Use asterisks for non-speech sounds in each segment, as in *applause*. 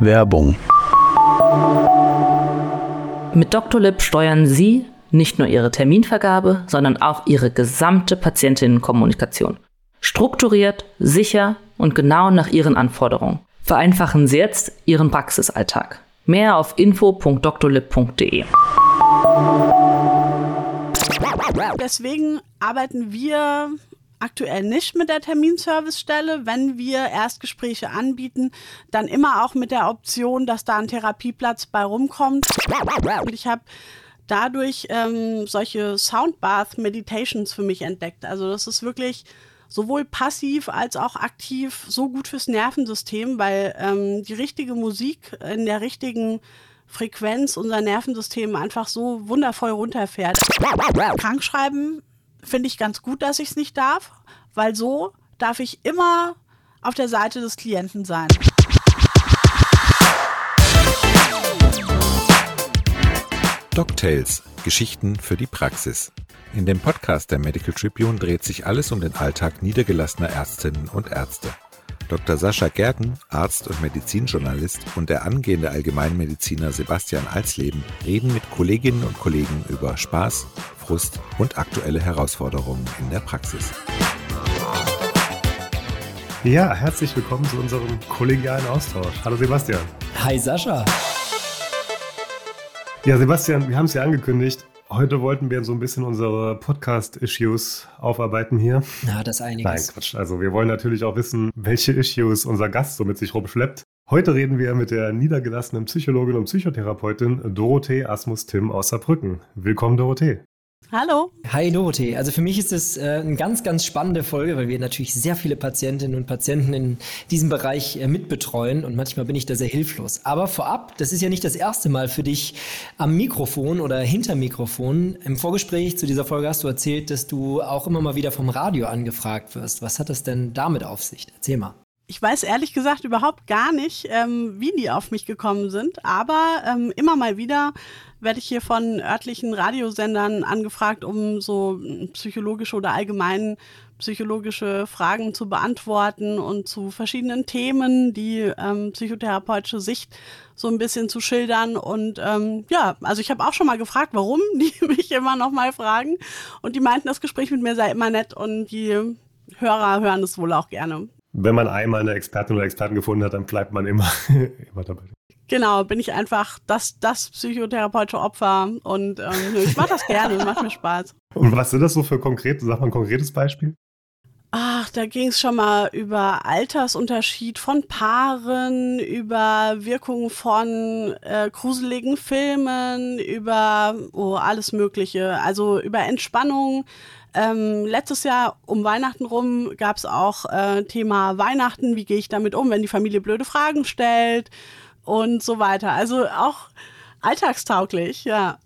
Werbung. Mit Dr. Lip steuern Sie nicht nur Ihre Terminvergabe, sondern auch Ihre gesamte Patientinnenkommunikation. Strukturiert, sicher und genau nach Ihren Anforderungen. Vereinfachen Sie jetzt Ihren Praxisalltag. Mehr auf info.drlib.de. Deswegen arbeiten wir aktuell nicht mit der Terminservicestelle. Wenn wir Erstgespräche anbieten, dann immer auch mit der Option, dass da ein Therapieplatz bei rumkommt. Und ich habe dadurch ähm, solche Soundbath Meditations für mich entdeckt. Also das ist wirklich sowohl passiv als auch aktiv so gut fürs Nervensystem, weil ähm, die richtige Musik in der richtigen Frequenz unser Nervensystem einfach so wundervoll runterfährt. Krankschreiben finde ich ganz gut, dass ich es nicht darf, weil so darf ich immer auf der Seite des Klienten sein. DocTales – Geschichten für die Praxis. In dem Podcast der Medical Tribune dreht sich alles um den Alltag niedergelassener Ärztinnen und Ärzte. Dr. Sascha Gerken, Arzt und Medizinjournalist und der angehende Allgemeinmediziner Sebastian Alsleben reden mit Kolleginnen und Kollegen über Spaß, Frust und aktuelle Herausforderungen in der Praxis. Ja, herzlich willkommen zu unserem kollegialen Austausch. Hallo Sebastian. Hi Sascha. Ja, Sebastian, wir haben es ja angekündigt. Heute wollten wir so ein bisschen unsere Podcast-Issues aufarbeiten hier. Na, das einiges. Nein, Quatsch. Also wir wollen natürlich auch wissen, welche Issues unser Gast so mit sich rumschleppt. Heute reden wir mit der niedergelassenen Psychologin und Psychotherapeutin Dorothee Asmus Tim aus Saarbrücken. Willkommen, Dorothee. Hallo. Hi Dorothee. Also für mich ist es äh, eine ganz, ganz spannende Folge, weil wir natürlich sehr viele Patientinnen und Patienten in diesem Bereich äh, mitbetreuen und manchmal bin ich da sehr hilflos. Aber vorab, das ist ja nicht das erste Mal für dich am Mikrofon oder hinter Mikrofon. Im Vorgespräch zu dieser Folge hast du erzählt, dass du auch immer mal wieder vom Radio angefragt wirst. Was hat das denn damit auf sich? Erzähl mal. Ich weiß ehrlich gesagt überhaupt gar nicht, ähm, wie die auf mich gekommen sind, aber ähm, immer mal wieder werde ich hier von örtlichen Radiosendern angefragt, um so psychologische oder allgemein psychologische Fragen zu beantworten und zu verschiedenen Themen, die ähm, psychotherapeutische Sicht so ein bisschen zu schildern. Und ähm, ja, also ich habe auch schon mal gefragt, warum *laughs* die mich immer noch mal fragen. Und die meinten, das Gespräch mit mir sei immer nett und die Hörer hören es wohl auch gerne wenn man einmal eine Expertin oder Experten gefunden hat, dann bleibt man immer, *laughs* immer dabei. Genau, bin ich einfach das, das psychotherapeutische Opfer und ähm, ich mache das gerne, macht mir Spaß. Und was sind das so für konkrete, sag mal ein konkretes Beispiel? Ach, da ging es schon mal über Altersunterschied von Paaren, über Wirkung von äh, gruseligen Filmen, über oh, alles Mögliche. Also über Entspannung, ähm, letztes Jahr um Weihnachten rum gab es auch äh, Thema Weihnachten, wie gehe ich damit um, wenn die Familie blöde Fragen stellt und so weiter. Also auch alltagstauglich, ja.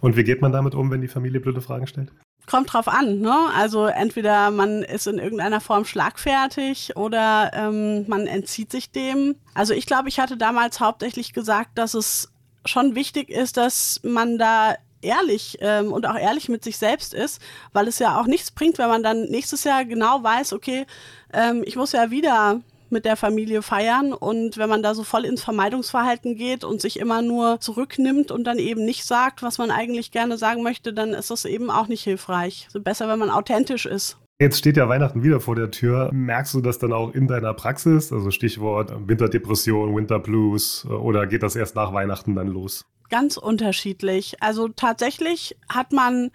Und wie geht man damit um, wenn die Familie blöde Fragen stellt? Kommt drauf an, ne? Also entweder man ist in irgendeiner Form schlagfertig oder ähm, man entzieht sich dem. Also ich glaube, ich hatte damals hauptsächlich gesagt, dass es schon wichtig ist, dass man da ehrlich ähm, und auch ehrlich mit sich selbst ist, weil es ja auch nichts bringt, wenn man dann nächstes Jahr genau weiß, okay, ähm, ich muss ja wieder mit der Familie feiern und wenn man da so voll ins Vermeidungsverhalten geht und sich immer nur zurücknimmt und dann eben nicht sagt, was man eigentlich gerne sagen möchte, dann ist das eben auch nicht hilfreich. Also besser, wenn man authentisch ist. Jetzt steht ja Weihnachten wieder vor der Tür. Merkst du das dann auch in deiner Praxis? Also Stichwort Winterdepression, Winterblues oder geht das erst nach Weihnachten dann los? Ganz unterschiedlich. Also tatsächlich hat man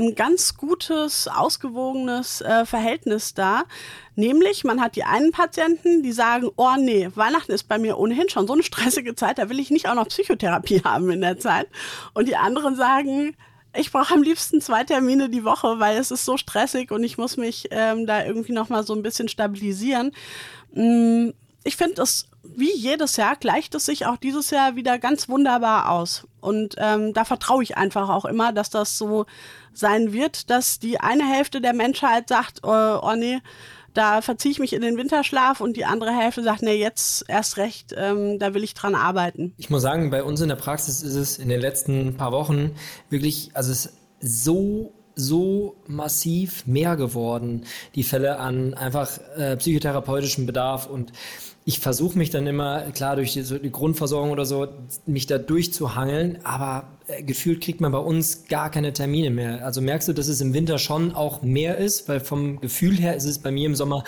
ein ganz gutes, ausgewogenes äh, Verhältnis da. Nämlich, man hat die einen Patienten, die sagen, oh nee, Weihnachten ist bei mir ohnehin schon so eine stressige Zeit, da will ich nicht auch noch Psychotherapie *laughs* haben in der Zeit. Und die anderen sagen, ich brauche am liebsten zwei Termine die Woche, weil es ist so stressig und ich muss mich ähm, da irgendwie nochmal so ein bisschen stabilisieren. Ich finde das wie jedes Jahr gleicht es sich auch dieses Jahr wieder ganz wunderbar aus. Und ähm, da vertraue ich einfach auch immer, dass das so sein wird, dass die eine Hälfte der Menschheit sagt, oh, oh nee, da verziehe ich mich in den Winterschlaf und die andere Hälfte sagt, nee, jetzt erst recht, ähm, da will ich dran arbeiten. Ich muss sagen, bei uns in der Praxis ist es in den letzten paar Wochen wirklich, also es ist so so massiv mehr geworden, die Fälle an einfach äh, psychotherapeutischem Bedarf und ich versuche mich dann immer, klar, durch die, so die, Grundversorgung oder so, mich da durchzuhangeln, aber äh, gefühlt kriegt man bei uns gar keine Termine mehr. Also merkst du, dass es im Winter schon auch mehr ist, weil vom Gefühl her ist es bei mir im Sommer,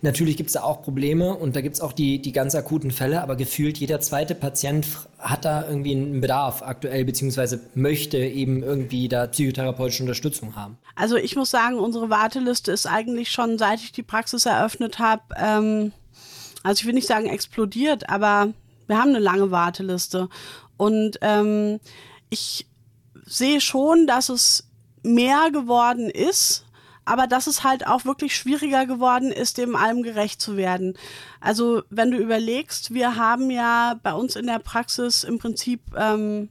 natürlich gibt es da auch Probleme und da gibt es auch die, die ganz akuten Fälle, aber gefühlt jeder zweite Patient hat da irgendwie einen Bedarf aktuell, beziehungsweise möchte eben irgendwie da psychotherapeutische Unterstützung haben. Also ich muss sagen, unsere Warteliste ist eigentlich schon, seit ich die Praxis eröffnet habe, ähm also ich will nicht sagen explodiert, aber wir haben eine lange Warteliste. Und ähm, ich sehe schon, dass es mehr geworden ist, aber dass es halt auch wirklich schwieriger geworden ist, dem allem gerecht zu werden. Also wenn du überlegst, wir haben ja bei uns in der Praxis im Prinzip, ähm,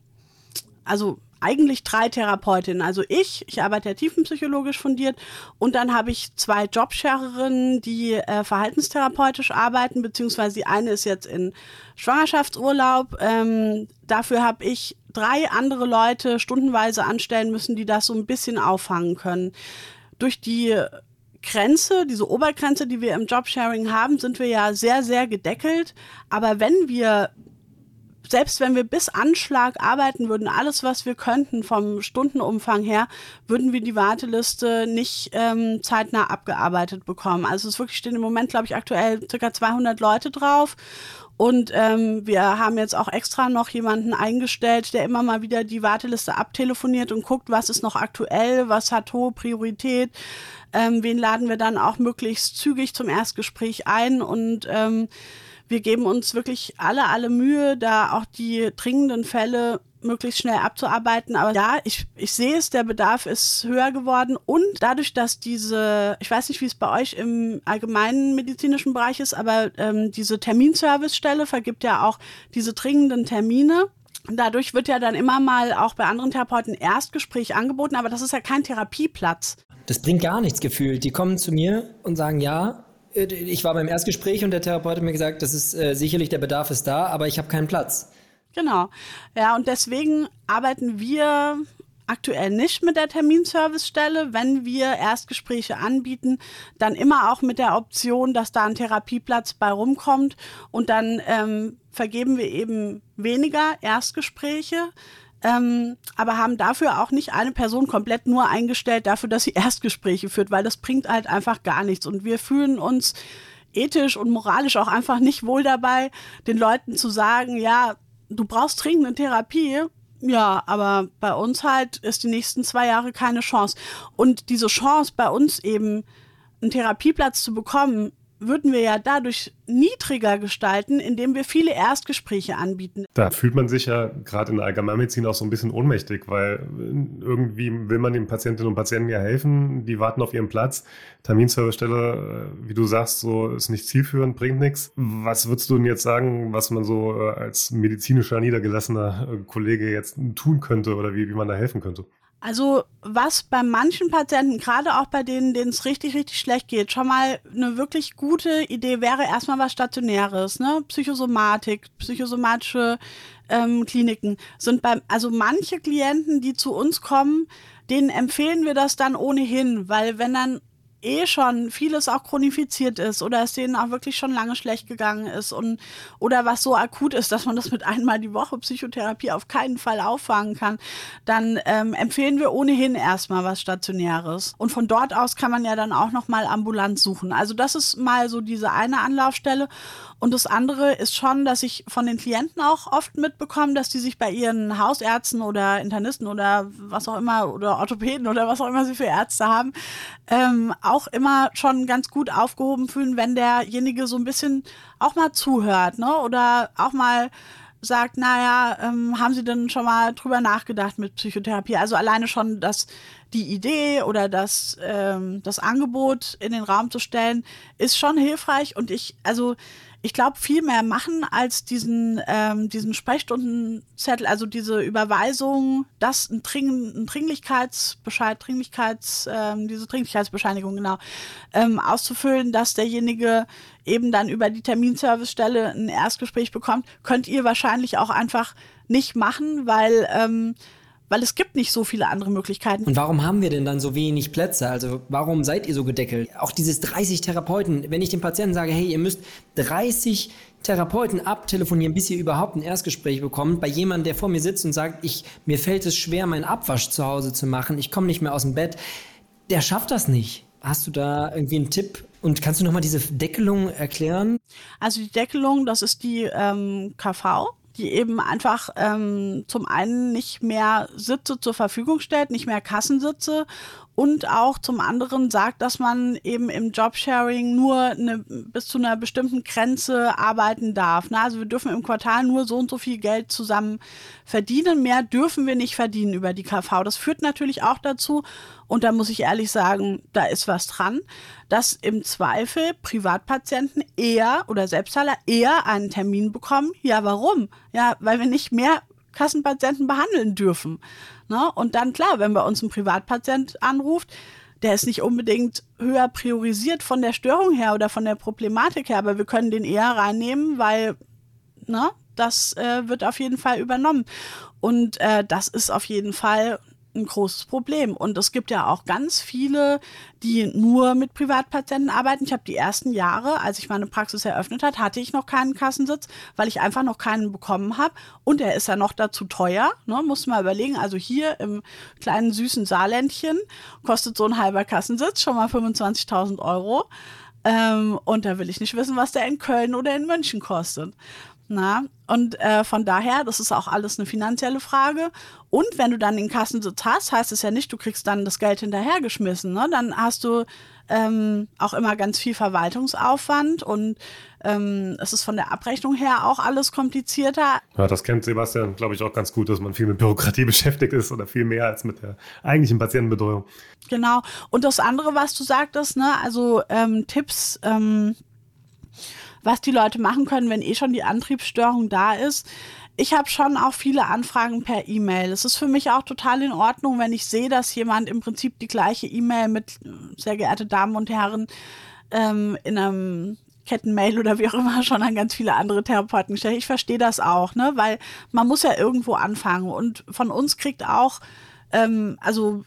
also eigentlich drei Therapeutinnen. Also ich, ich arbeite ja tiefenpsychologisch fundiert und dann habe ich zwei Jobsharerinnen, die äh, verhaltenstherapeutisch arbeiten, beziehungsweise die eine ist jetzt in Schwangerschaftsurlaub. Ähm, dafür habe ich drei andere Leute stundenweise anstellen müssen, die das so ein bisschen auffangen können. Durch die Grenze, diese Obergrenze, die wir im Jobsharing haben, sind wir ja sehr, sehr gedeckelt. Aber wenn wir selbst wenn wir bis Anschlag arbeiten würden, alles, was wir könnten vom Stundenumfang her, würden wir die Warteliste nicht ähm, zeitnah abgearbeitet bekommen. Also es wirklich stehen im Moment, glaube ich, aktuell circa 200 Leute drauf. Und ähm, wir haben jetzt auch extra noch jemanden eingestellt, der immer mal wieder die Warteliste abtelefoniert und guckt, was ist noch aktuell, was hat hohe Priorität, ähm, wen laden wir dann auch möglichst zügig zum Erstgespräch ein und ähm, wir geben uns wirklich alle, alle Mühe, da auch die dringenden Fälle möglichst schnell abzuarbeiten. Aber ja, ich, ich sehe es, der Bedarf ist höher geworden. Und dadurch, dass diese, ich weiß nicht, wie es bei euch im allgemeinen medizinischen Bereich ist, aber ähm, diese Terminservicestelle vergibt ja auch diese dringenden Termine. Dadurch wird ja dann immer mal auch bei anderen Therapeuten Erstgespräch angeboten, aber das ist ja kein Therapieplatz. Das bringt gar nichts gefühlt. Die kommen zu mir und sagen, ja, ich war beim Erstgespräch und der Therapeut hat mir gesagt, das ist äh, sicherlich der Bedarf ist da, aber ich habe keinen Platz. Genau. Ja, und deswegen arbeiten wir aktuell nicht mit der Terminservicestelle. Wenn wir Erstgespräche anbieten, dann immer auch mit der Option, dass da ein Therapieplatz bei rumkommt. Und dann ähm, vergeben wir eben weniger Erstgespräche ähm, aber haben dafür auch nicht eine Person komplett nur eingestellt dafür, dass sie *laughs* Erstgespräche führt, weil das bringt halt einfach gar nichts. Und wir fühlen uns ethisch und moralisch auch einfach nicht wohl dabei, den Leuten zu sagen, ja, du brauchst dringend eine Therapie. Ja, aber bei uns halt ist die nächsten zwei Jahre keine Chance. Und diese Chance bei uns eben einen Therapieplatz zu bekommen, würden wir ja dadurch niedriger gestalten, indem wir viele Erstgespräche anbieten. Da fühlt man sich ja gerade in der Allgemeinmedizin auch so ein bisschen ohnmächtig, weil irgendwie will man den Patientinnen und Patienten ja helfen, die warten auf ihren Platz. Terminservicestelle, äh, wie du sagst, so ist nicht zielführend, bringt nichts. Was würdest du denn jetzt sagen, was man so äh, als medizinischer niedergelassener äh, Kollege jetzt tun könnte oder wie, wie man da helfen könnte? Also was bei manchen Patienten, gerade auch bei denen, denen es richtig, richtig schlecht geht, schon mal eine wirklich gute Idee wäre, erstmal was Stationäres, ne? Psychosomatik, psychosomatische ähm, Kliniken sind beim, also manche Klienten, die zu uns kommen, denen empfehlen wir das dann ohnehin, weil wenn dann eh schon vieles auch chronifiziert ist oder es denen auch wirklich schon lange schlecht gegangen ist und oder was so akut ist, dass man das mit einmal die Woche Psychotherapie auf keinen Fall auffangen kann, dann ähm, empfehlen wir ohnehin erstmal was Stationäres. Und von dort aus kann man ja dann auch nochmal ambulant suchen. Also das ist mal so diese eine Anlaufstelle. Und das andere ist schon, dass ich von den Klienten auch oft mitbekomme, dass die sich bei ihren Hausärzten oder Internisten oder was auch immer oder Orthopäden oder was auch immer sie für Ärzte haben, ähm, auch immer schon ganz gut aufgehoben fühlen, wenn derjenige so ein bisschen auch mal zuhört, ne? Oder auch mal sagt, naja, ähm, haben Sie denn schon mal drüber nachgedacht mit Psychotherapie? Also alleine schon das, die Idee oder das, ähm, das Angebot in den Raum zu stellen, ist schon hilfreich. Und ich, also ich glaube, viel mehr machen als diesen, ähm, diesen Sprechstundenzettel, also diese Überweisung, das ein, Dring, ein Dringlichkeitsbescheid, Dringlichkeits, ähm, diese Dringlichkeitsbescheinigung, genau, ähm, auszufüllen, dass derjenige eben dann über die Terminservicestelle ein Erstgespräch bekommt, könnt ihr wahrscheinlich auch einfach nicht machen, weil ähm, weil es gibt nicht so viele andere Möglichkeiten. Und warum haben wir denn dann so wenig Plätze? Also warum seid ihr so gedeckelt? Auch dieses 30 Therapeuten, wenn ich dem Patienten sage, hey, ihr müsst 30 Therapeuten abtelefonieren, bis ihr überhaupt ein Erstgespräch bekommt, bei jemandem, der vor mir sitzt und sagt, ich, mir fällt es schwer, meinen Abwasch zu Hause zu machen, ich komme nicht mehr aus dem Bett, der schafft das nicht. Hast du da irgendwie einen Tipp? Und kannst du nochmal diese Deckelung erklären? Also die Deckelung, das ist die ähm, KV, die eben einfach ähm, zum einen nicht mehr Sitze zur Verfügung stellt, nicht mehr Kassensitze und auch zum anderen sagt, dass man eben im Jobsharing nur eine, bis zu einer bestimmten Grenze arbeiten darf. Na, also wir dürfen im Quartal nur so und so viel Geld zusammen verdienen. Mehr dürfen wir nicht verdienen über die KV. Das führt natürlich auch dazu, und da muss ich ehrlich sagen, da ist was dran, dass im Zweifel Privatpatienten eher oder Selbstzahler eher einen Termin bekommen. Ja, warum? Ja, weil wir nicht mehr Kassenpatienten behandeln dürfen. Ne? Und dann klar, wenn bei uns ein Privatpatient anruft, der ist nicht unbedingt höher priorisiert von der Störung her oder von der Problematik her, aber wir können den eher reinnehmen, weil ne, das äh, wird auf jeden Fall übernommen. Und äh, das ist auf jeden Fall ein großes Problem. Und es gibt ja auch ganz viele, die nur mit Privatpatienten arbeiten. Ich habe die ersten Jahre, als ich meine Praxis eröffnet hat, hatte ich noch keinen Kassensitz, weil ich einfach noch keinen bekommen habe. Und er ist ja noch dazu teuer. Ne? Muss mal überlegen. Also hier im kleinen süßen Saarländchen kostet so ein halber Kassensitz schon mal 25.000 Euro. Ähm, und da will ich nicht wissen, was der in Köln oder in München kostet. Na, und äh, von daher, das ist auch alles eine finanzielle Frage. Und wenn du dann den Kassensitz hast, heißt es ja nicht, du kriegst dann das Geld hinterhergeschmissen. Ne? Dann hast du ähm, auch immer ganz viel Verwaltungsaufwand und ähm, es ist von der Abrechnung her auch alles komplizierter. Ja, das kennt Sebastian, glaube ich, auch ganz gut, dass man viel mit Bürokratie *laughs* beschäftigt ist oder viel mehr als mit der eigentlichen Patientenbetreuung. Genau. Und das andere, was du sagtest, ne, also ähm, Tipps, ähm, was die Leute machen können, wenn eh schon die Antriebsstörung da ist. Ich habe schon auch viele Anfragen per E-Mail. Es ist für mich auch total in Ordnung, wenn ich sehe, dass jemand im Prinzip die gleiche E-Mail mit sehr geehrte Damen und Herren ähm, in einem Kettenmail oder wie auch immer *laughs* schon an ganz viele andere Therapeuten gestellt. Ich verstehe das auch, ne? Weil man muss ja irgendwo anfangen. Und von uns kriegt auch, ähm, also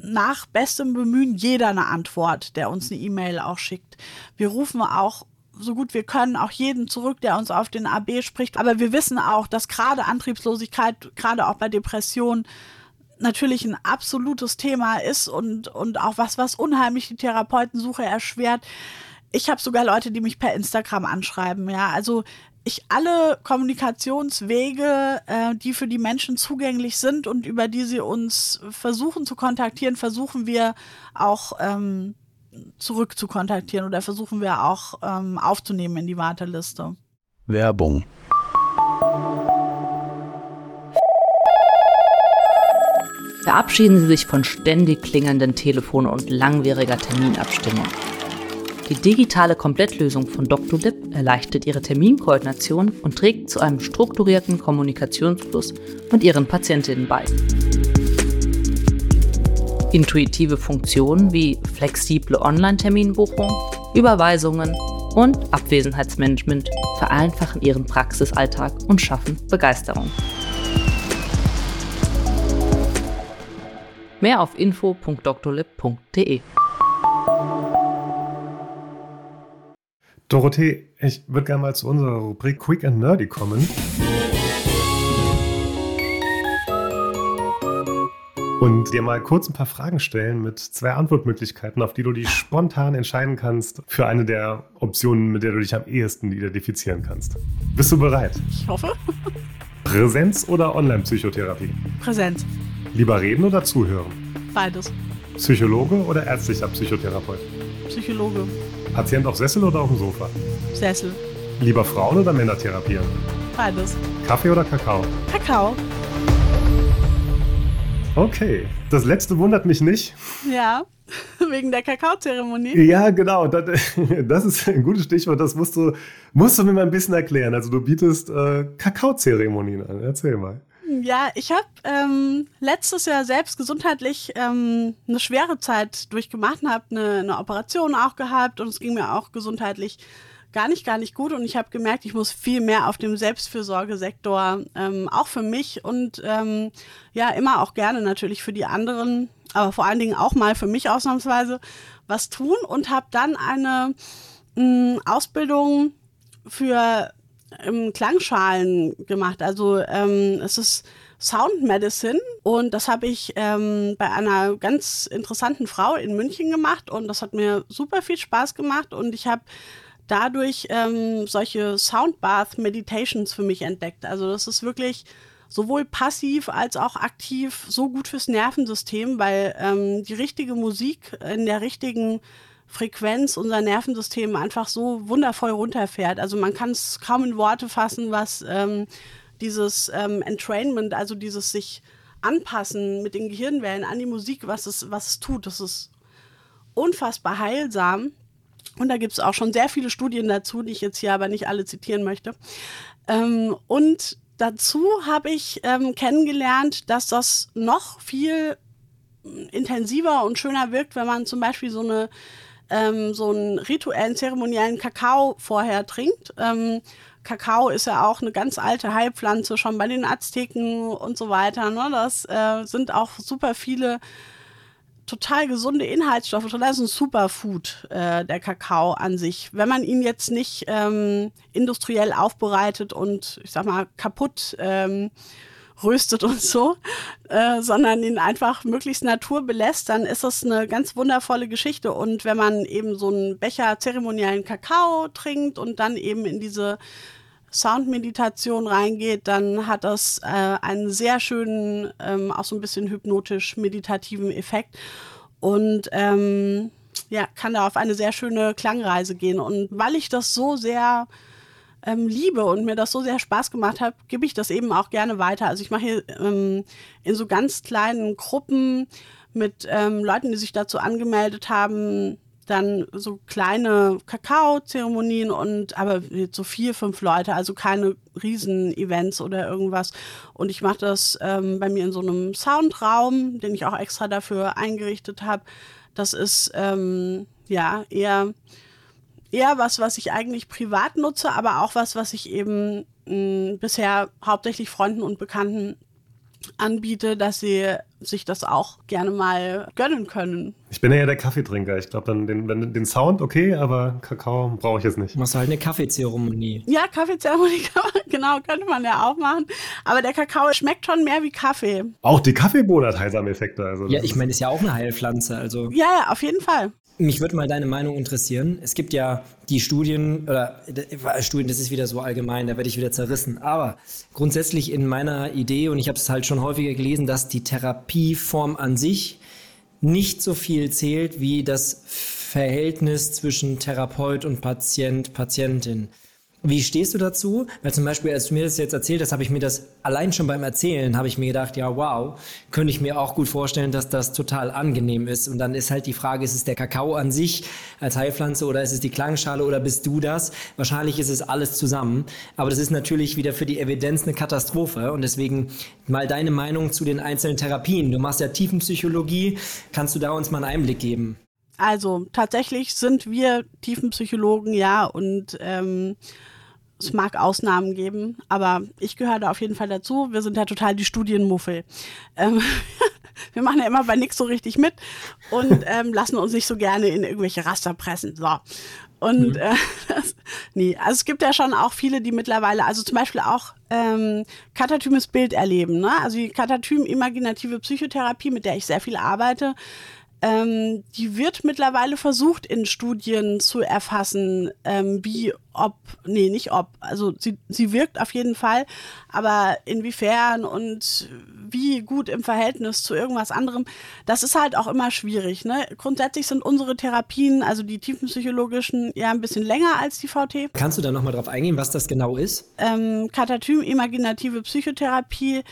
nach bestem Bemühen jeder eine Antwort, der uns eine E-Mail auch schickt. Wir rufen auch so gut wir können auch jeden zurück, der uns auf den AB spricht. Aber wir wissen auch, dass gerade Antriebslosigkeit, gerade auch bei Depressionen, natürlich ein absolutes Thema ist und, und auch was, was unheimlich die Therapeutensuche erschwert. Ich habe sogar Leute, die mich per Instagram anschreiben. Ja, also ich alle Kommunikationswege, äh, die für die Menschen zugänglich sind und über die sie uns versuchen zu kontaktieren, versuchen wir auch ähm, zurück zu kontaktieren oder versuchen wir auch ähm, aufzunehmen in die Warteliste. Werbung. Verabschieden Sie sich von ständig klingelnden Telefonen und langwieriger Terminabstimmung. Die digitale Komplettlösung von Dr. Lip erleichtert Ihre Terminkoordination und trägt zu einem strukturierten Kommunikationsfluss mit Ihren Patientinnen bei. Intuitive Funktionen wie flexible Online-Terminbuchung, Überweisungen und Abwesenheitsmanagement vereinfachen Ihren Praxisalltag und schaffen Begeisterung. Mehr auf info.drlib.de. Dorothee, ich würde gerne mal zu unserer Rubrik Quick and Nerdy kommen. Und dir mal kurz ein paar Fragen stellen mit zwei Antwortmöglichkeiten, auf die du dich spontan entscheiden kannst für eine der Optionen, mit der du dich am ehesten identifizieren kannst. Bist du bereit? Ich hoffe. Präsenz oder Online-Psychotherapie? Präsenz. Lieber reden oder zuhören? Beides. Psychologe oder ärztlicher Psychotherapeut? Psychologe. Patient auf Sessel oder auf dem Sofa? Sessel. Lieber Frauen oder Männer therapieren? Beides. Kaffee oder Kakao? Kakao. Okay, das letzte wundert mich nicht. Ja, *laughs* wegen der Kakaozeremonie. Ja, genau. Das, *laughs* das, ist ein gutes Stichwort. Das musst du, musst du mir mal ein bisschen erklären. Also du bietest äh, Kakaozeremonien an. Erzähl mal. Ja, ich habe ähm, letztes Jahr selbst gesundheitlich ähm, eine schwere Zeit durchgemacht und habe eine, eine Operation auch gehabt und es ging mir auch gesundheitlich gar nicht, gar nicht gut. Und ich habe gemerkt, ich muss viel mehr auf dem Selbstfürsorgesektor, ähm, auch für mich und ähm, ja, immer auch gerne natürlich für die anderen, aber vor allen Dingen auch mal für mich ausnahmsweise was tun und habe dann eine mh, Ausbildung für ähm, Klangschalen gemacht. Also ähm, es ist Sound Medicine und das habe ich ähm, bei einer ganz interessanten Frau in München gemacht und das hat mir super viel Spaß gemacht und ich habe dadurch ähm, solche Soundbath Meditations für mich entdeckt. Also das ist wirklich sowohl passiv als auch aktiv so gut fürs Nervensystem, weil ähm, die richtige Musik in der richtigen Frequenz unser Nervensystem einfach so wundervoll runterfährt. Also man kann es kaum in Worte fassen, was ähm, dieses ähm, Entrainment, also dieses sich anpassen mit den Gehirnwellen an die Musik, was es, was es tut. Das ist unfassbar heilsam. Und da gibt es auch schon sehr viele Studien dazu, die ich jetzt hier aber nicht alle zitieren möchte. Ähm, und dazu habe ich ähm, kennengelernt, dass das noch viel intensiver und schöner wirkt, wenn man zum Beispiel so eine ähm, so einen rituellen, zeremoniellen Kakao vorher trinkt. Ähm, Kakao ist ja auch eine ganz alte Heilpflanze, schon bei den Azteken und so weiter. Ne? Das äh, sind auch super viele total gesunde Inhaltsstoffe. Das ist ein Superfood, äh, der Kakao an sich. Wenn man ihn jetzt nicht ähm, industriell aufbereitet und, ich sag mal, kaputt ähm, röstet und so, äh, sondern ihn einfach möglichst Natur belässt, dann ist das eine ganz wundervolle Geschichte. Und wenn man eben so einen Becher zeremoniellen Kakao trinkt und dann eben in diese Soundmeditation reingeht, dann hat das äh, einen sehr schönen, ähm, auch so ein bisschen hypnotisch-meditativen Effekt. Und ähm, ja, kann da auf eine sehr schöne Klangreise gehen. Und weil ich das so sehr ähm, liebe und mir das so sehr Spaß gemacht hat, gebe ich das eben auch gerne weiter. Also ich mache hier ähm, in so ganz kleinen Gruppen mit ähm, Leuten, die sich dazu angemeldet haben, dann so kleine Kakao-Zeremonien und aber so vier, fünf Leute, also keine Riesen-Events oder irgendwas. Und ich mache das ähm, bei mir in so einem Soundraum, den ich auch extra dafür eingerichtet habe. Das ist ähm, ja eher eher was, was ich eigentlich privat nutze, aber auch was, was ich eben mh, bisher hauptsächlich Freunden und Bekannten anbiete, dass sie sich das auch gerne mal gönnen können. Ich bin ja der Kaffeetrinker. Ich glaube, dann den, den Sound okay, aber Kakao brauche ich jetzt nicht. Machst du halt eine Kaffeezeremonie. Ja, Kaffeezeremonie, *laughs* genau, könnte man ja auch machen. Aber der Kakao schmeckt schon mehr wie Kaffee. Auch die Kaffeebohne hat heilsame Effekte. Also ja, ich meine, ist ja auch eine Heilpflanze. Also. Ja, ja, auf jeden Fall. Mich würde mal deine Meinung interessieren. Es gibt ja die Studien, oder Studien, das ist wieder so allgemein, da werde ich wieder zerrissen. Aber grundsätzlich in meiner Idee, und ich habe es halt schon häufiger gelesen, dass die Therapieform an sich nicht so viel zählt wie das Verhältnis zwischen Therapeut und Patient, Patientin. Wie stehst du dazu? Weil zum Beispiel, als du mir das jetzt erzählt hast, habe ich mir das allein schon beim Erzählen, habe ich mir gedacht, ja, wow, könnte ich mir auch gut vorstellen, dass das total angenehm ist. Und dann ist halt die Frage, ist es der Kakao an sich als Heilpflanze oder ist es die Klangschale oder bist du das? Wahrscheinlich ist es alles zusammen. Aber das ist natürlich wieder für die Evidenz eine Katastrophe. Und deswegen mal deine Meinung zu den einzelnen Therapien. Du machst ja Tiefenpsychologie. Kannst du da uns mal einen Einblick geben? Also tatsächlich sind wir Tiefenpsychologen, ja, und ähm, es mag Ausnahmen geben, aber ich gehöre da auf jeden Fall dazu. Wir sind ja total die Studienmuffel. Ähm, *laughs* wir machen ja immer bei nichts so richtig mit und *laughs* ähm, lassen uns nicht so gerne in irgendwelche Raster pressen. So. Und mhm. äh, *laughs* das, nee, also es gibt ja schon auch viele, die mittlerweile, also zum Beispiel auch ähm, katatymes Bild erleben. Ne? Also die Katatym-imaginative Psychotherapie, mit der ich sehr viel arbeite, ähm, die wird mittlerweile versucht in Studien zu erfassen, ähm, wie, ob, nee, nicht ob, also sie, sie wirkt auf jeden Fall, aber inwiefern und wie gut im Verhältnis zu irgendwas anderem, das ist halt auch immer schwierig. Ne? Grundsätzlich sind unsere Therapien, also die tiefenpsychologischen, ja ein bisschen länger als die VT. Kannst du da nochmal drauf eingehen, was das genau ist? Ähm, Katatym-imaginative Psychotherapie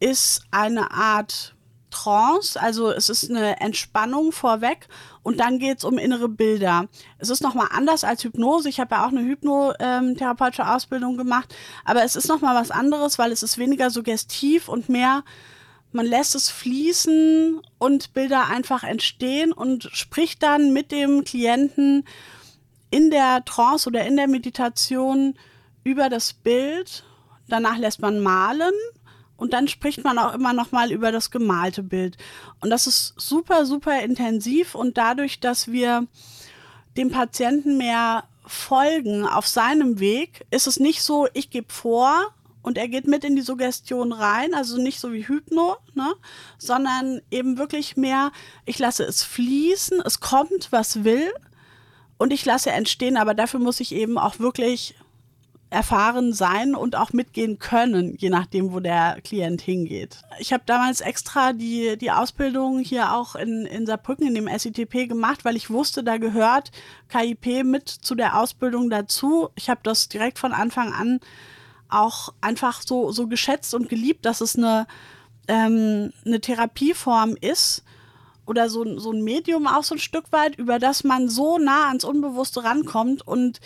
ist eine Art Trance, also es ist eine Entspannung vorweg und dann geht es um innere Bilder. Es ist nochmal anders als Hypnose. Ich habe ja auch eine hypnotherapeutische Ausbildung gemacht, aber es ist nochmal was anderes, weil es ist weniger suggestiv und mehr, man lässt es fließen und Bilder einfach entstehen und spricht dann mit dem Klienten in der Trance oder in der Meditation über das Bild. Danach lässt man malen und dann spricht man auch immer noch mal über das gemalte Bild. Und das ist super, super intensiv und dadurch, dass wir dem Patienten mehr folgen auf seinem Weg, ist es nicht so, ich gebe vor und er geht mit in die Suggestion rein, also nicht so wie Hypno, ne, sondern eben wirklich mehr, ich lasse es fließen, es kommt, was will und ich lasse entstehen, aber dafür muss ich eben auch wirklich erfahren sein und auch mitgehen können, je nachdem, wo der Klient hingeht. Ich habe damals extra die, die Ausbildung hier auch in, in Saarbrücken in dem SITP gemacht, weil ich wusste, da gehört KIP mit zu der Ausbildung dazu. Ich habe das direkt von Anfang an auch einfach so, so geschätzt und geliebt, dass es eine, ähm, eine Therapieform ist, oder so, so ein Medium auch so ein Stück weit, über das man so nah ans Unbewusste rankommt und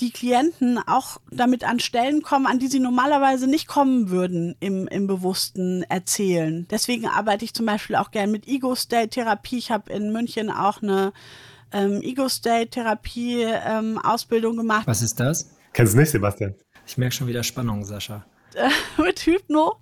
die Klienten auch damit an Stellen kommen, an die sie normalerweise nicht kommen würden im, im bewussten Erzählen. Deswegen arbeite ich zum Beispiel auch gern mit Ego-State-Therapie. Ich habe in München auch eine ähm, Ego-State-Therapie-Ausbildung ähm, gemacht. Was ist das? Kennst du nicht, Sebastian? Ich merke schon wieder Spannung, Sascha. *laughs* mit Hypno.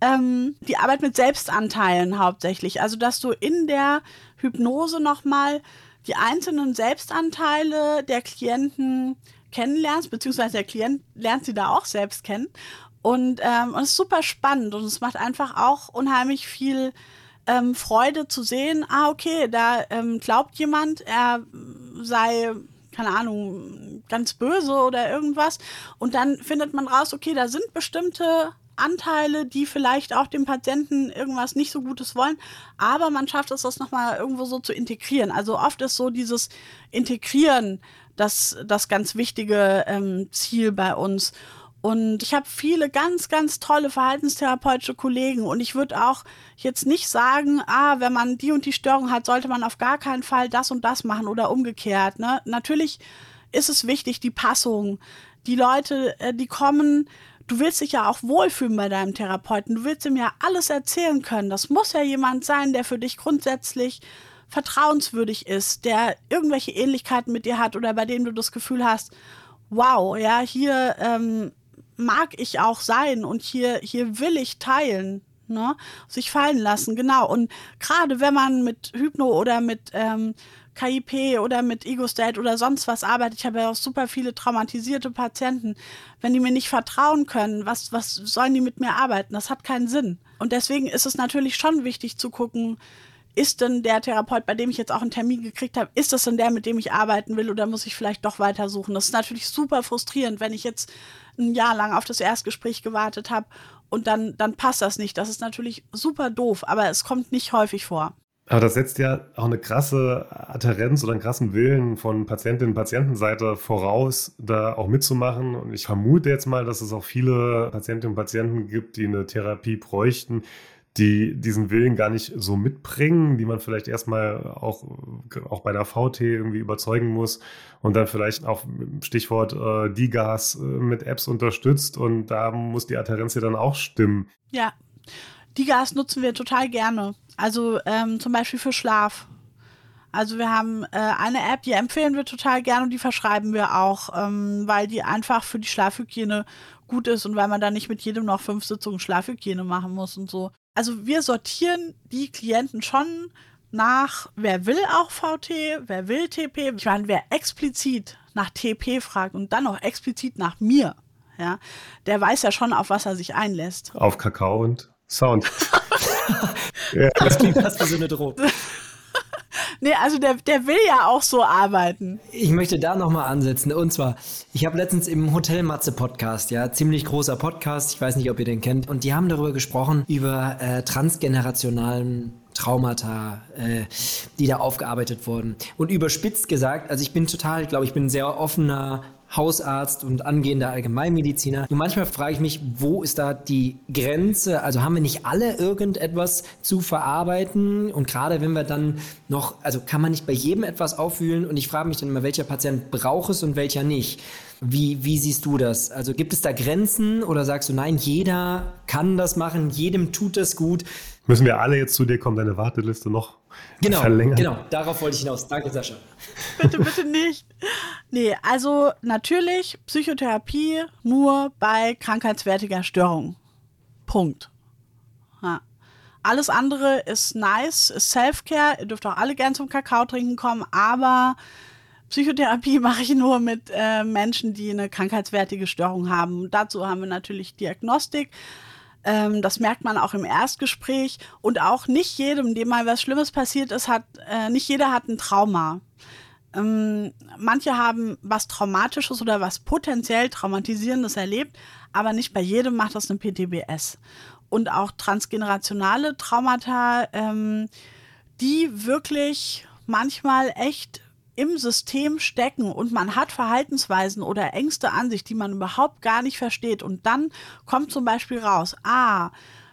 Ähm, die Arbeit mit Selbstanteilen hauptsächlich. Also, dass du in der Hypnose nochmal die einzelnen Selbstanteile der Klienten kennenlernst, beziehungsweise der Klient lernt sie da auch selbst kennen. Und ähm, es ist super spannend und es macht einfach auch unheimlich viel ähm, Freude zu sehen, ah, okay, da ähm, glaubt jemand, er sei, keine Ahnung, ganz böse oder irgendwas. Und dann findet man raus, okay, da sind bestimmte Anteile, die vielleicht auch dem Patienten irgendwas nicht so Gutes wollen, aber man schafft es, das nochmal irgendwo so zu integrieren. Also oft ist so dieses Integrieren das, das ganz wichtige ähm, Ziel bei uns. Und ich habe viele ganz, ganz tolle verhaltenstherapeutische Kollegen. Und ich würde auch jetzt nicht sagen, ah, wenn man die und die Störung hat, sollte man auf gar keinen Fall das und das machen oder umgekehrt. Ne? Natürlich ist es wichtig, die Passung. Die Leute, äh, die kommen, du willst dich ja auch wohlfühlen bei deinem Therapeuten. Du willst ihm ja alles erzählen können. Das muss ja jemand sein, der für dich grundsätzlich vertrauenswürdig ist, der irgendwelche Ähnlichkeiten mit dir hat oder bei dem du das Gefühl hast, wow, ja, hier ähm, mag ich auch sein und hier, hier will ich teilen. Ne? Sich fallen lassen, genau. Und gerade wenn man mit Hypno oder mit ähm, KIP oder mit Ego-State oder sonst was arbeitet, ich habe ja auch super viele traumatisierte Patienten, wenn die mir nicht vertrauen können, was, was sollen die mit mir arbeiten? Das hat keinen Sinn. Und deswegen ist es natürlich schon wichtig zu gucken, ist denn der Therapeut, bei dem ich jetzt auch einen Termin gekriegt habe, ist das denn der, mit dem ich arbeiten will oder muss ich vielleicht doch weiter suchen? Das ist natürlich super frustrierend, wenn ich jetzt ein Jahr lang auf das Erstgespräch gewartet habe und dann, dann passt das nicht. Das ist natürlich super doof, aber es kommt nicht häufig vor. Aber das setzt ja auch eine krasse Adherenz oder einen krassen Willen von Patientinnen und Patientenseite voraus, da auch mitzumachen. Und ich vermute jetzt mal, dass es auch viele Patientinnen und Patienten gibt, die eine Therapie bräuchten, die diesen Willen gar nicht so mitbringen, die man vielleicht erstmal auch, auch bei der VT irgendwie überzeugen muss und dann vielleicht auch Stichwort äh, DIGAS äh, mit Apps unterstützt und da muss die Adherenz ja dann auch stimmen. Ja, DIGAS nutzen wir total gerne. Also ähm, zum Beispiel für Schlaf. Also wir haben äh, eine App, die empfehlen wir total gerne und die verschreiben wir auch, ähm, weil die einfach für die Schlafhygiene gut ist und weil man da nicht mit jedem noch fünf Sitzungen Schlafhygiene machen muss und so also wir sortieren die Klienten schon nach, wer will auch VT, wer will TP. Ich meine, wer explizit nach TP fragt und dann auch explizit nach mir, ja, der weiß ja schon, auf was er sich einlässt. Auf Kakao und Sound. *laughs* ja. Das klingt fast wie so eine Droge. *laughs* Nee, also der, der will ja auch so arbeiten. Ich möchte da nochmal ansetzen. Und zwar, ich habe letztens im Hotel Matze Podcast, ja, ziemlich großer Podcast, ich weiß nicht, ob ihr den kennt, und die haben darüber gesprochen, über äh, transgenerationalen Traumata, äh, die da aufgearbeitet wurden. Und überspitzt gesagt, also ich bin total, ich glaube, ich bin ein sehr offener Hausarzt und angehender Allgemeinmediziner. Und manchmal frage ich mich, wo ist da die Grenze? Also haben wir nicht alle irgendetwas zu verarbeiten? Und gerade wenn wir dann noch, also kann man nicht bei jedem etwas aufwühlen? Und ich frage mich dann immer, welcher Patient braucht es und welcher nicht? Wie, wie siehst du das? Also gibt es da Grenzen oder sagst du, nein, jeder kann das machen, jedem tut das gut? Müssen wir alle jetzt zu dir kommen, deine Warteliste noch genau, verlängern? Genau, darauf wollte ich hinaus. Danke, Sascha. *laughs* bitte, bitte nicht. Nee, also natürlich Psychotherapie nur bei krankheitswertiger Störung. Punkt. Ja. Alles andere ist nice, ist Self-Care. Ihr dürft auch alle gern zum Kakao trinken kommen, aber Psychotherapie *laughs* mache ich nur mit äh, Menschen, die eine krankheitswertige Störung haben. dazu haben wir natürlich Diagnostik. Ähm, das merkt man auch im Erstgespräch. Und auch nicht jedem, dem mal was Schlimmes passiert ist, hat, äh, nicht jeder hat ein Trauma. Ähm, manche haben was Traumatisches oder was potenziell Traumatisierendes erlebt, aber nicht bei jedem macht das eine PTBS. Und auch transgenerationale Traumata, ähm, die wirklich manchmal echt im System stecken und man hat Verhaltensweisen oder Ängste an sich, die man überhaupt gar nicht versteht. Und dann kommt zum Beispiel raus, ah,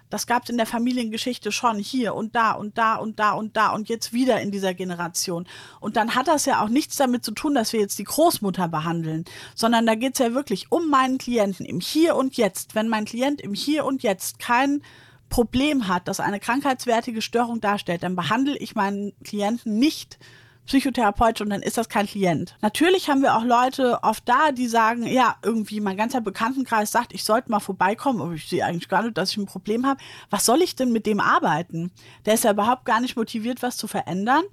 das gab es in der Familiengeschichte schon hier und da und da und da und da und jetzt wieder in dieser Generation. Und dann hat das ja auch nichts damit zu tun, dass wir jetzt die Großmutter behandeln, sondern da geht es ja wirklich um meinen Klienten im Hier und Jetzt. Wenn mein Klient im Hier und Jetzt kein Problem hat, das eine krankheitswertige Störung darstellt, dann behandle ich meinen Klienten nicht psychotherapeutisch und dann ist das kein Klient. Natürlich haben wir auch Leute oft da, die sagen, ja, irgendwie mein ganzer Bekanntenkreis sagt, ich sollte mal vorbeikommen, aber ich sehe eigentlich gar nicht, dass ich ein Problem habe. Was soll ich denn mit dem arbeiten? Der ist ja überhaupt gar nicht motiviert, was zu verändern.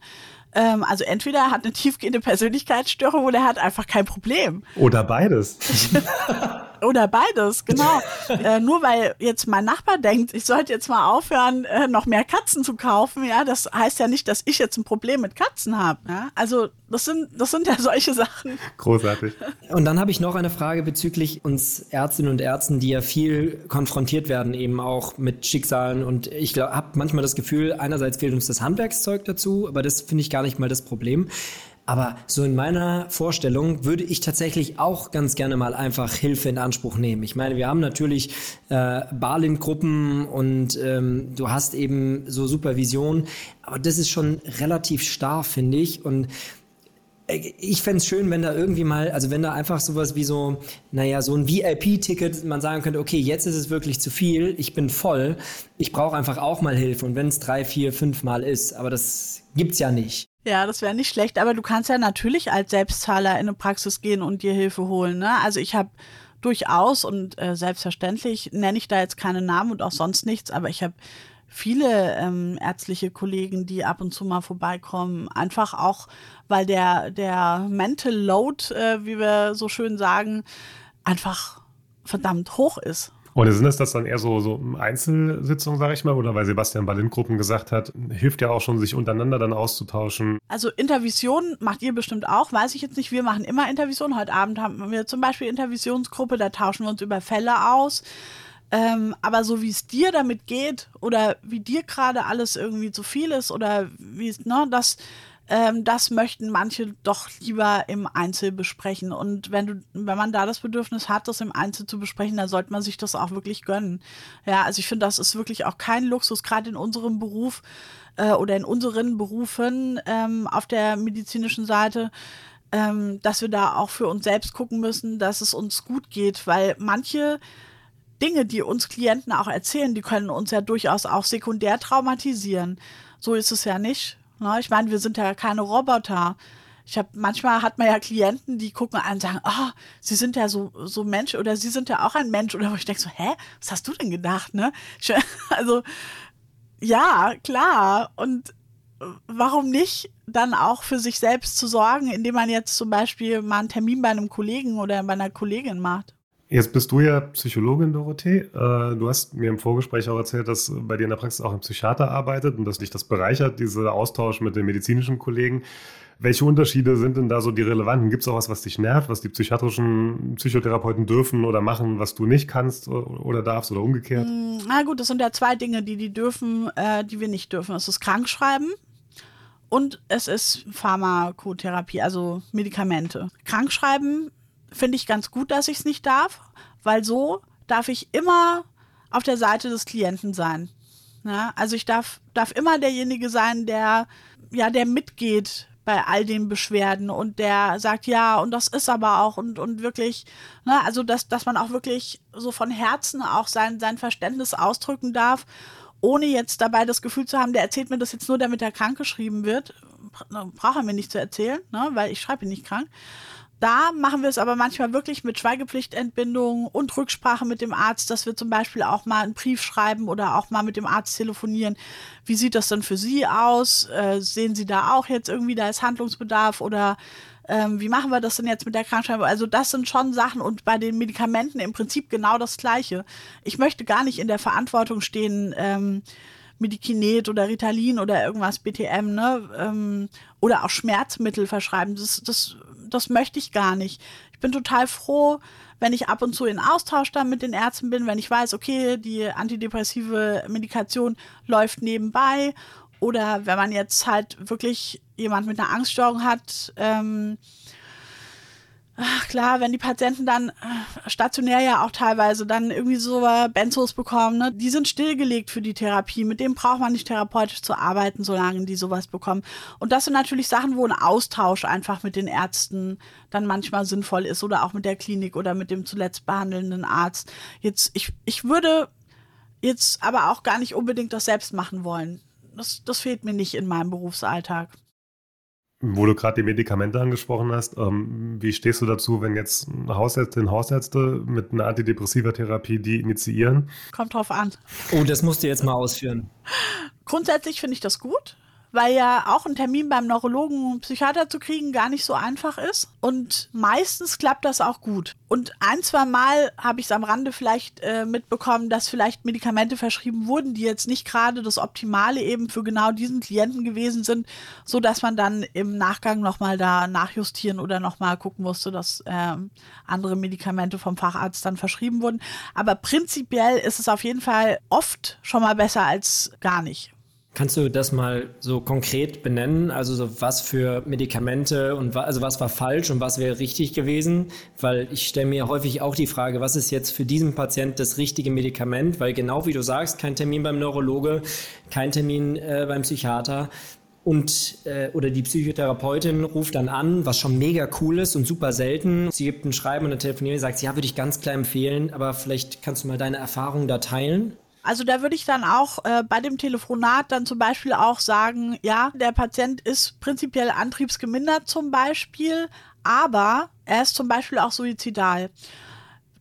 Ähm, also entweder er hat eine tiefgehende Persönlichkeitsstörung oder er hat einfach kein Problem. Oder beides. *laughs* *laughs* Oder beides, genau. *laughs* äh, nur weil jetzt mein Nachbar denkt, ich sollte jetzt mal aufhören, äh, noch mehr Katzen zu kaufen, ja, das heißt ja nicht, dass ich jetzt ein Problem mit Katzen habe. Ja? Also das sind, das sind ja *laughs* solche Sachen. Großartig. Und dann habe ich noch eine Frage bezüglich uns Ärztinnen und Ärzten, die ja viel konfrontiert werden, eben auch mit Schicksalen. Und ich habe manchmal das Gefühl, einerseits fehlt uns das Handwerkszeug dazu, aber das finde ich gar nicht mal das Problem. Aber so in meiner Vorstellung würde ich tatsächlich auch ganz gerne mal einfach Hilfe in Anspruch nehmen. Ich meine, wir haben natürlich äh, Barlin-Gruppen und ähm, du hast eben so Supervision, aber das ist schon relativ starr, finde ich. Und äh, ich fände es schön, wenn da irgendwie mal, also wenn da einfach sowas wie so, naja, so ein VIP-Ticket, man sagen könnte, okay, jetzt ist es wirklich zu viel, ich bin voll, ich brauche einfach auch mal Hilfe und wenn es drei, vier, fünf Mal ist, aber das gibt's ja nicht. Ja, das wäre nicht schlecht, aber du kannst ja natürlich als Selbstzahler in eine Praxis gehen und dir Hilfe holen. Ne? Also ich habe durchaus und äh, selbstverständlich nenne ich da jetzt keine Namen und auch sonst nichts, aber ich habe viele ähm, ärztliche Kollegen, die ab und zu mal vorbeikommen, einfach auch, weil der, der Mental Load, äh, wie wir so schön sagen, einfach verdammt hoch ist. Oder sind das dann eher so, so Einzelsitzungen, sage ich mal, oder weil Sebastian bei den Gruppen gesagt hat, hilft ja auch schon, sich untereinander dann auszutauschen? Also Intervision macht ihr bestimmt auch, weiß ich jetzt nicht. Wir machen immer Intervision. Heute Abend haben wir zum Beispiel Intervisionsgruppe, da tauschen wir uns über Fälle aus. Ähm, aber so wie es dir damit geht oder wie dir gerade alles irgendwie zu viel ist oder wie es, ne, das ähm, das möchten manche doch lieber im Einzel besprechen. Und wenn du, wenn man da das Bedürfnis hat, das im Einzel zu besprechen, dann sollte man sich das auch wirklich gönnen. Ja, also ich finde, das ist wirklich auch kein Luxus, gerade in unserem Beruf äh, oder in unseren Berufen ähm, auf der medizinischen Seite. Ähm, dass wir da auch für uns selbst gucken müssen, dass es uns gut geht, weil manche Dinge, die uns Klienten auch erzählen, die können uns ja durchaus auch sekundär traumatisieren. So ist es ja nicht. Na, ich meine, wir sind ja keine Roboter. Ich habe manchmal hat man ja Klienten, die gucken an und sagen, oh, sie sind ja so so Mensch oder sie sind ja auch ein Mensch oder wo ich denke so, hä, was hast du denn gedacht, ne? Ich, *laughs* also ja, klar und warum nicht dann auch für sich selbst zu sorgen, indem man jetzt zum Beispiel mal einen Termin bei einem Kollegen oder bei einer Kollegin macht? Jetzt bist du ja Psychologin, Dorothee. Äh, du hast mir im Vorgespräch auch erzählt, dass bei dir in der Praxis auch ein Psychiater arbeitet und dass dich das bereichert, dieser Austausch mit den medizinischen Kollegen. Welche Unterschiede sind denn da so die relevanten? Gibt es auch was, was dich nervt, was die psychiatrischen Psychotherapeuten dürfen oder machen, was du nicht kannst oder darfst oder umgekehrt? Hm, na gut, das sind ja zwei Dinge, die die dürfen, äh, die wir nicht dürfen. Es ist Krankschreiben und es ist Pharmakotherapie, also Medikamente. Krankschreiben finde ich ganz gut, dass ich es nicht darf, weil so darf ich immer auf der Seite des Klienten sein. Ja, also ich darf, darf immer derjenige sein, der, ja, der mitgeht bei all den Beschwerden und der sagt, ja, und das ist aber auch und, und wirklich, ne, also dass, dass man auch wirklich so von Herzen auch sein, sein Verständnis ausdrücken darf, ohne jetzt dabei das Gefühl zu haben, der erzählt mir das jetzt nur, damit er krank geschrieben wird. Braucht er mir nicht zu erzählen, ne, weil ich schreibe ihn nicht krank. Da machen wir es aber manchmal wirklich mit Schweigepflichtentbindung und Rücksprache mit dem Arzt, dass wir zum Beispiel auch mal einen Brief schreiben oder auch mal mit dem Arzt telefonieren. Wie sieht das denn für Sie aus? Äh, sehen Sie da auch jetzt irgendwie, da ist Handlungsbedarf oder ähm, wie machen wir das denn jetzt mit der Krankschreibung? Also das sind schon Sachen und bei den Medikamenten im Prinzip genau das Gleiche. Ich möchte gar nicht in der Verantwortung stehen, ähm, Medikinet oder Ritalin oder irgendwas BTM, ne? Ähm, oder auch Schmerzmittel verschreiben. Das, das, das möchte ich gar nicht. Ich bin total froh, wenn ich ab und zu in Austausch dann mit den Ärzten bin, wenn ich weiß, okay, die antidepressive Medikation läuft nebenbei. Oder wenn man jetzt halt wirklich jemand mit einer Angststörung hat, ähm, Ach klar, wenn die Patienten dann äh, stationär ja auch teilweise dann irgendwie so Benzos bekommen, ne, die sind stillgelegt für die Therapie. Mit dem braucht man nicht therapeutisch zu arbeiten, solange die sowas bekommen. Und das sind natürlich Sachen, wo ein Austausch einfach mit den Ärzten dann manchmal sinnvoll ist oder auch mit der Klinik oder mit dem zuletzt behandelnden Arzt. Jetzt, ich, ich würde jetzt aber auch gar nicht unbedingt das selbst machen wollen. Das, das fehlt mir nicht in meinem Berufsalltag. Wo du gerade die Medikamente angesprochen hast, ähm, wie stehst du dazu, wenn jetzt Hausärztinnen und Hausärzte mit einer antidepressiva Therapie die initiieren? Kommt drauf an. Oh, das musst du jetzt mal ausführen. Grundsätzlich finde ich das gut weil ja auch ein Termin beim Neurologen und Psychiater zu kriegen gar nicht so einfach ist. Und meistens klappt das auch gut. Und ein, zwei Mal habe ich es am Rande vielleicht äh, mitbekommen, dass vielleicht Medikamente verschrieben wurden, die jetzt nicht gerade das Optimale eben für genau diesen Klienten gewesen sind, so dass man dann im Nachgang nochmal da nachjustieren oder nochmal gucken musste, dass äh, andere Medikamente vom Facharzt dann verschrieben wurden. Aber prinzipiell ist es auf jeden Fall oft schon mal besser als gar nicht. Kannst du das mal so konkret benennen? Also so was für Medikamente und wa also was war falsch und was wäre richtig gewesen? Weil ich stelle mir häufig auch die Frage, was ist jetzt für diesen Patient das richtige Medikament? Weil genau wie du sagst, kein Termin beim Neurologe, kein Termin äh, beim Psychiater und äh, oder die Psychotherapeutin ruft dann an, was schon mega cool ist und super selten. Sie gibt ein Schreiben und eine Telefonieren, sagt, ja, würde ich ganz klar empfehlen, aber vielleicht kannst du mal deine Erfahrungen da teilen. Also da würde ich dann auch äh, bei dem Telefonat dann zum Beispiel auch sagen, ja, der Patient ist prinzipiell antriebsgemindert zum Beispiel, aber er ist zum Beispiel auch suizidal.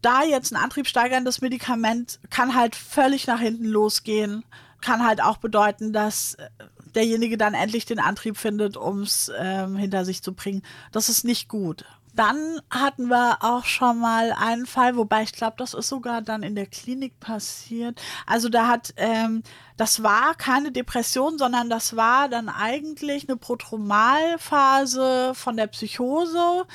Da jetzt ein antriebssteigerndes Medikament kann halt völlig nach hinten losgehen, kann halt auch bedeuten, dass äh, derjenige dann endlich den Antrieb findet, um es ähm, hinter sich zu bringen. Das ist nicht gut. Dann hatten wir auch schon mal einen Fall, wobei ich glaube, das ist sogar dann in der Klinik passiert. Also da hat, ähm, das war keine Depression, sondern das war dann eigentlich eine Protromalphase von der Psychose.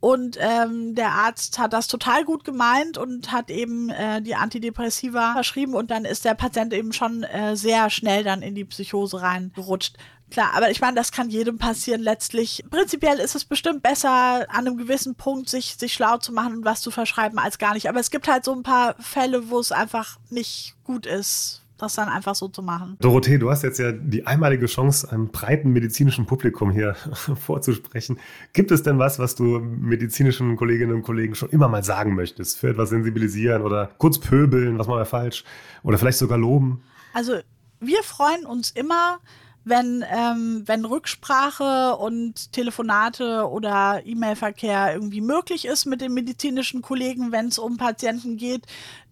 Und ähm, der Arzt hat das total gut gemeint und hat eben äh, die Antidepressiva verschrieben und dann ist der Patient eben schon äh, sehr schnell dann in die Psychose reingerutscht. Klar, aber ich meine, das kann jedem passieren letztlich. Prinzipiell ist es bestimmt besser, an einem gewissen Punkt sich, sich schlau zu machen und was zu verschreiben, als gar nicht. Aber es gibt halt so ein paar Fälle, wo es einfach nicht gut ist, das dann einfach so zu machen. Dorothee, du hast jetzt ja die einmalige Chance, einem breiten medizinischen Publikum hier *laughs* vorzusprechen. Gibt es denn was, was du medizinischen Kolleginnen und Kollegen schon immer mal sagen möchtest? Für etwas sensibilisieren oder kurz pöbeln, was machen wir falsch? Oder vielleicht sogar loben? Also, wir freuen uns immer, wenn, ähm, wenn Rücksprache und Telefonate oder E-Mail-Verkehr irgendwie möglich ist mit den medizinischen Kollegen, wenn es um Patienten geht,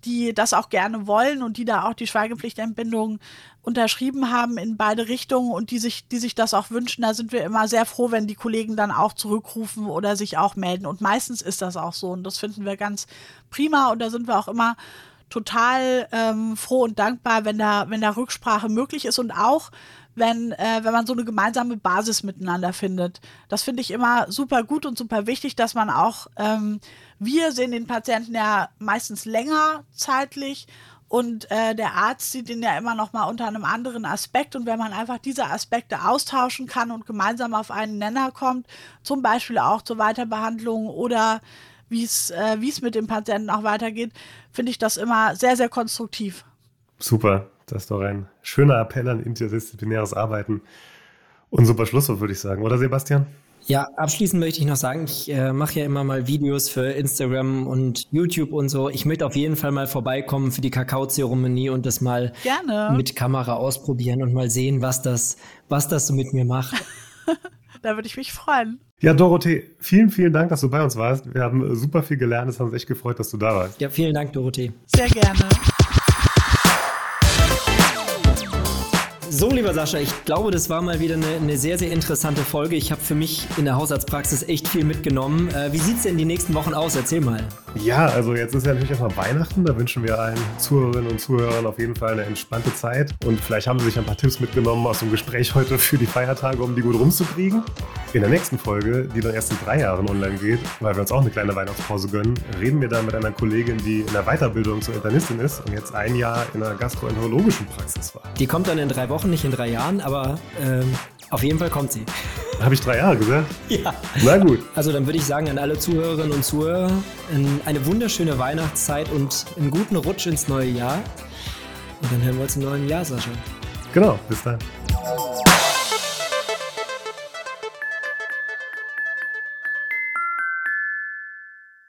die das auch gerne wollen und die da auch die Schweigepflichtentbindung unterschrieben haben in beide Richtungen und die sich, die sich das auch wünschen, da sind wir immer sehr froh, wenn die Kollegen dann auch zurückrufen oder sich auch melden. Und meistens ist das auch so und das finden wir ganz prima und da sind wir auch immer total ähm, froh und dankbar, wenn da, wenn da Rücksprache möglich ist und auch wenn, äh, wenn man so eine gemeinsame Basis miteinander findet. Das finde ich immer super gut und super wichtig, dass man auch, ähm, wir sehen den Patienten ja meistens länger zeitlich und äh, der Arzt sieht ihn ja immer noch mal unter einem anderen Aspekt. Und wenn man einfach diese Aspekte austauschen kann und gemeinsam auf einen Nenner kommt, zum Beispiel auch zur Weiterbehandlung oder wie es äh, wie es mit dem Patienten auch weitergeht, finde ich das immer sehr, sehr konstruktiv. Super, das ist doch ein schöner Appell an interdisziplinäres Arbeiten. Und super Schlusswort, würde ich sagen, oder Sebastian? Ja, abschließend möchte ich noch sagen, ich äh, mache ja immer mal Videos für Instagram und YouTube und so. Ich möchte auf jeden Fall mal vorbeikommen für die Kakaozeremonie und das mal Gerne. mit Kamera ausprobieren und mal sehen, was das, was das so mit mir macht. *laughs* Da würde ich mich freuen. Ja, Dorothee, vielen, vielen Dank, dass du bei uns warst. Wir haben super viel gelernt. Es hat uns echt gefreut, dass du da warst. Ja, vielen Dank, Dorothee. Sehr gerne. So, lieber Sascha, ich glaube, das war mal wieder eine, eine sehr, sehr interessante Folge. Ich habe für mich in der Hausarztpraxis echt viel mitgenommen. Äh, wie sieht es denn die nächsten Wochen aus? Erzähl mal. Ja, also jetzt ist ja natürlich erstmal Weihnachten. Da wünschen wir allen Zuhörerinnen und Zuhörern auf jeden Fall eine entspannte Zeit. Und vielleicht haben sie sich ein paar Tipps mitgenommen aus dem Gespräch heute für die Feiertage, um die gut rumzukriegen. In der nächsten Folge, die dann erst in drei Jahren online geht, weil wir uns auch eine kleine Weihnachtspause gönnen, reden wir dann mit einer Kollegin, die in der Weiterbildung zur Internistin ist und jetzt ein Jahr in einer gastroenterologischen Praxis war. Die kommt dann in drei Wochen, nicht in drei Jahren, aber ähm, auf jeden Fall kommt sie. Habe ich drei Jahre gesagt? *laughs* Ja. Na gut. Also dann würde ich sagen an alle Zuhörerinnen und Zuhörer, eine wunderschöne Weihnachtszeit und einen guten Rutsch ins neue Jahr. Und dann hören wir uns im neuen Jahr, Sascha. Genau, bis dann.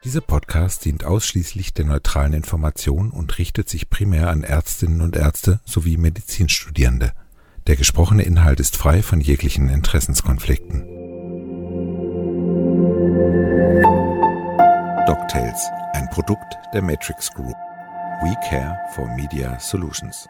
Dieser Podcast dient ausschließlich der neutralen Information und richtet sich primär an Ärztinnen und Ärzte sowie Medizinstudierende. Der gesprochene Inhalt ist frei von jeglichen Interessenskonflikten. DocTales, ein Produkt der Matrix Group. We care for Media Solutions.